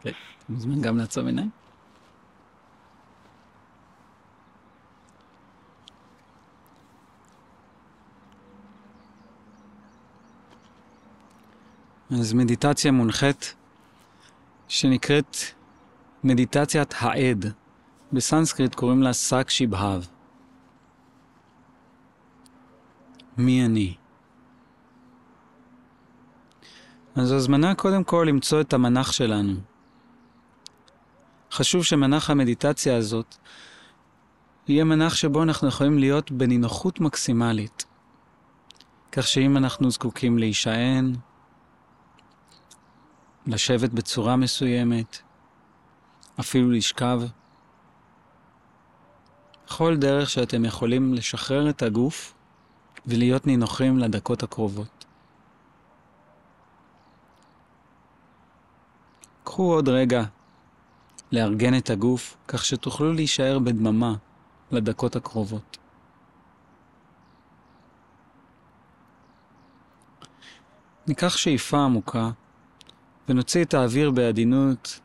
כן, אתה מוזמן גם לעצום עיניים. אז מדיטציה מונחית שנקראת מדיטציית העד. בסנסקריט קוראים לה סאק שיבהב. מי אני? אז הזמנה קודם כל למצוא את המנח שלנו. חשוב שמנח המדיטציה הזאת יהיה מנח שבו אנחנו יכולים להיות בנינוחות מקסימלית. כך שאם אנחנו זקוקים להישען, לשבת בצורה מסוימת, אפילו לשכב, בכל דרך שאתם יכולים לשחרר את הגוף ולהיות נינוחים לדקות הקרובות. קחו עוד רגע לארגן את הגוף כך שתוכלו להישאר בדממה לדקות הקרובות. ניקח שאיפה עמוקה ונוציא את האוויר בעדינות,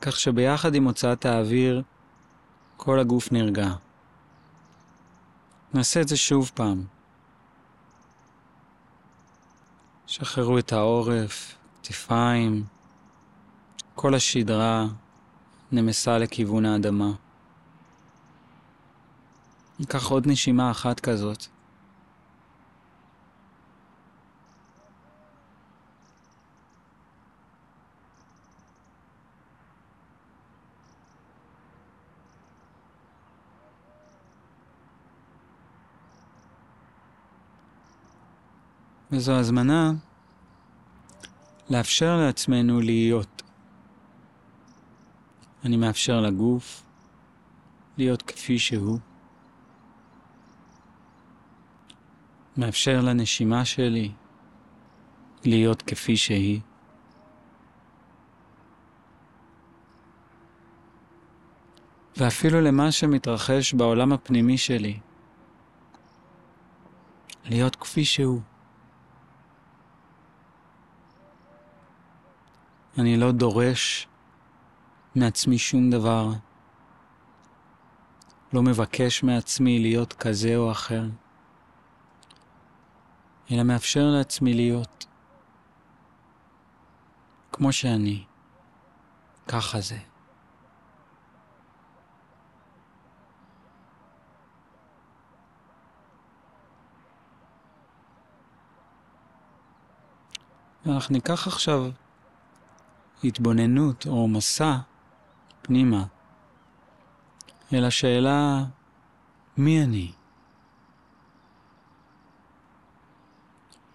כך שביחד עם הוצאת האוויר כל הגוף נרגע. נעשה את זה שוב פעם. שחררו את העורף, כתפיים, כל השדרה נמסה לכיוון האדמה. ניקח עוד נשימה אחת כזאת. וזו הזמנה לאפשר לעצמנו להיות. אני מאפשר לגוף להיות כפי שהוא. מאפשר לנשימה שלי להיות כפי שהיא. ואפילו למה שמתרחש בעולם הפנימי שלי, להיות כפי שהוא. אני לא דורש מעצמי שום דבר. לא מבקש מעצמי להיות כזה או אחר, אלא מאפשר לעצמי להיות כמו שאני. ככה זה. ואנחנו ניקח עכשיו התבוננות או מסע פנימה אל השאלה מי אני?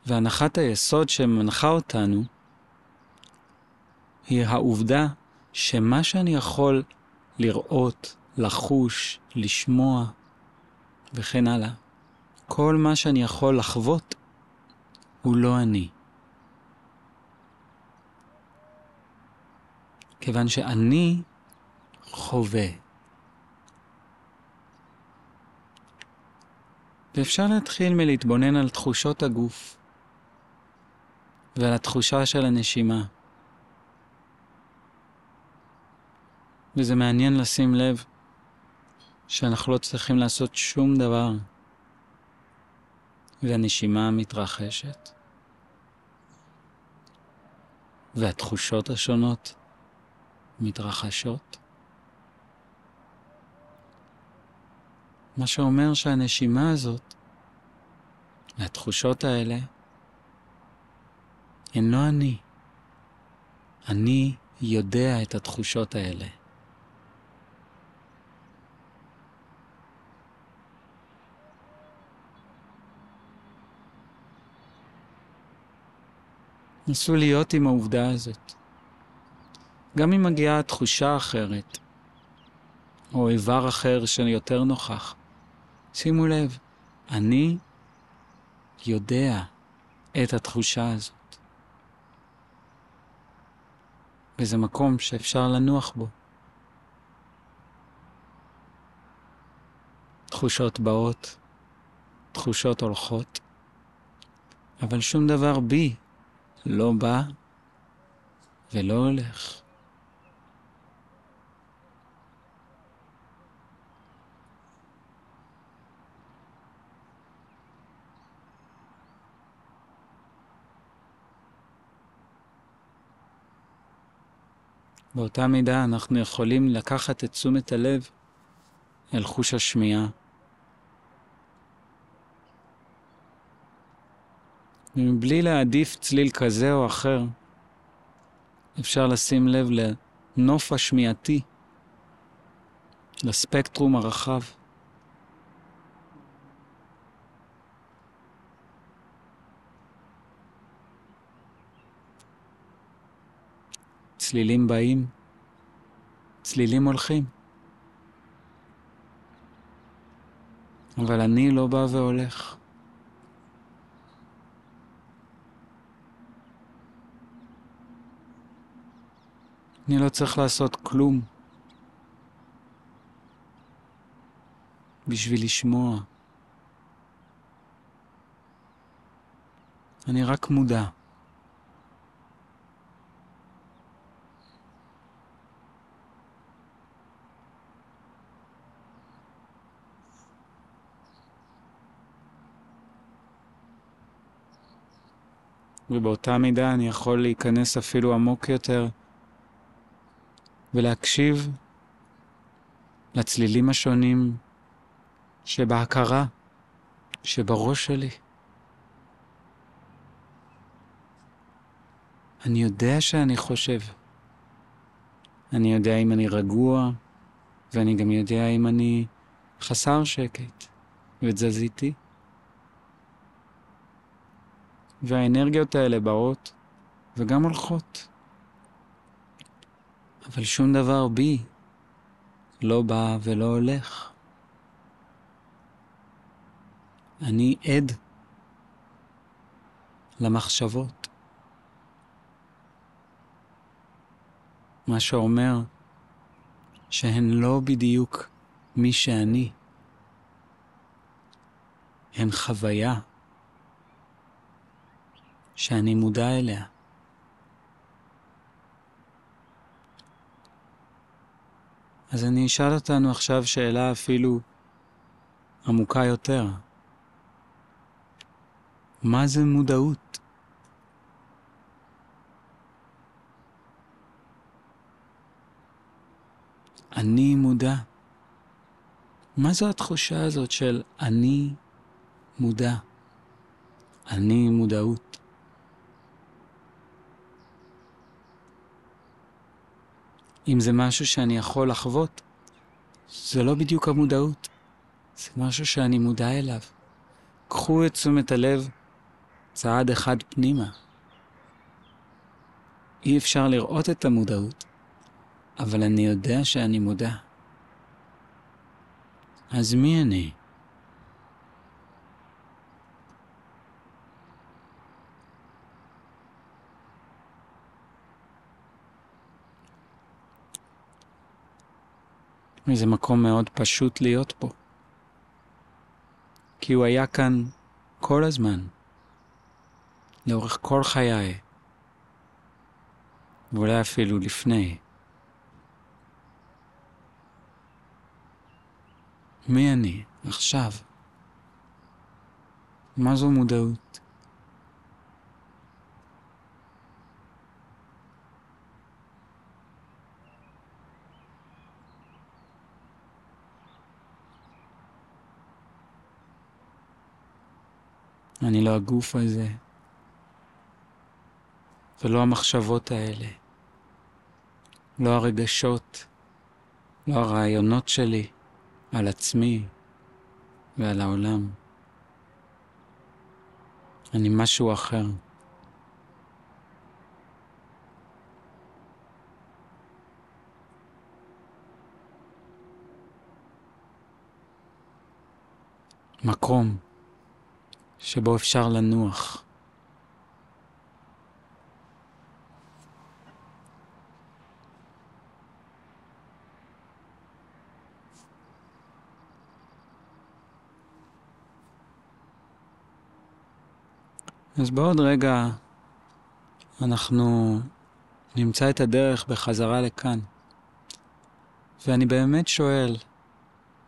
והנחת היסוד שמנחה אותנו היא העובדה שמה שאני יכול לראות, לחוש, לשמוע וכן הלאה, כל מה שאני יכול לחוות הוא לא אני. כיוון שאני חווה. ואפשר להתחיל מלהתבונן על תחושות הגוף ועל התחושה של הנשימה. וזה מעניין לשים לב שאנחנו לא צריכים לעשות שום דבר והנשימה מתרחשת. והתחושות השונות מתרחשות. מה שאומר שהנשימה הזאת והתחושות האלה הן לא אני. אני יודע את התחושות האלה. נסו להיות עם העובדה הזאת. גם אם מגיעה תחושה אחרת, או איבר אחר שיותר נוכח, שימו לב, אני יודע את התחושה הזאת. וזה מקום שאפשר לנוח בו. תחושות באות, תחושות הולכות, אבל שום דבר בי לא בא ולא הולך. באותה מידה אנחנו יכולים לקחת את תשומת הלב אל חוש השמיעה. ומבלי להעדיף צליל כזה או אחר, אפשר לשים לב לנוף השמיעתי, לספקטרום הרחב. צלילים באים, צלילים הולכים. אבל אני לא בא והולך. אני לא צריך לעשות כלום בשביל לשמוע. אני רק מודע. ובאותה מידה אני יכול להיכנס אפילו עמוק יותר ולהקשיב לצלילים השונים שבהכרה, שבראש שלי. אני יודע שאני חושב. אני יודע אם אני רגוע, ואני גם יודע אם אני חסר שקט ותזזיתי. והאנרגיות האלה באות וגם הולכות. אבל שום דבר בי לא בא ולא הולך. אני עד למחשבות. מה שאומר שהן לא בדיוק מי שאני, הן חוויה שאני מודע אליה. אז אני אשאל אותנו עכשיו שאלה אפילו עמוקה יותר. מה זה מודעות? אני מודע. מה זו התחושה הזאת של אני מודע? אני מודעות. אם זה משהו שאני יכול לחוות, זה לא בדיוק המודעות, זה משהו שאני מודע אליו. קחו את תשומת הלב צעד אחד פנימה. אי אפשר לראות את המודעות, אבל אני יודע שאני מודע. אז מי אני? וזה מקום מאוד פשוט להיות פה. כי הוא היה כאן כל הזמן, לאורך כל חיי, ואולי אפילו לפני. מי אני עכשיו? מה זו מודעות? אני לא הגוף הזה, ולא המחשבות האלה, לא הרגשות, לא הרעיונות שלי על עצמי ועל העולם. אני משהו אחר. מקום שבו אפשר לנוח. אז בעוד רגע אנחנו נמצא את הדרך בחזרה לכאן. ואני באמת שואל,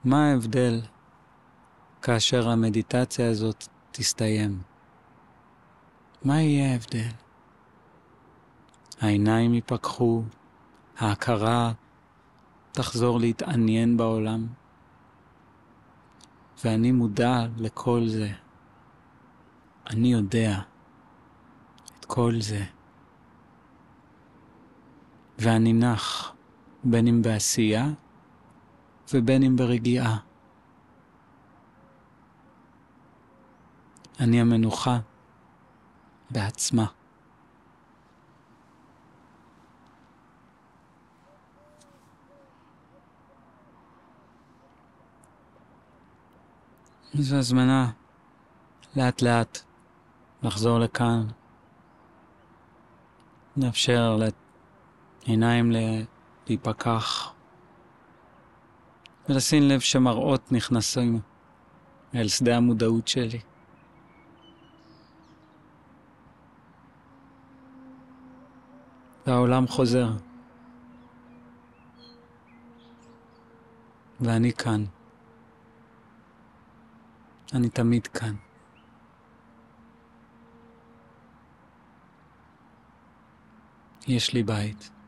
מה ההבדל כאשר המדיטציה הזאת תסתיים? מה יהיה ההבדל? העיניים ייפקחו, ההכרה תחזור להתעניין בעולם, ואני מודע לכל זה. אני יודע את כל זה. ואני נח, בין אם בעשייה ובין אם ברגיעה. אני המנוחה בעצמה. זו הזמנה לאט לאט לחזור לכאן, נאפשר לעיניים להיפקח ולשים לב שמראות נכנסים אל שדה המודעות שלי. והעולם חוזר. ואני כאן. אני תמיד כאן. יש לי בית.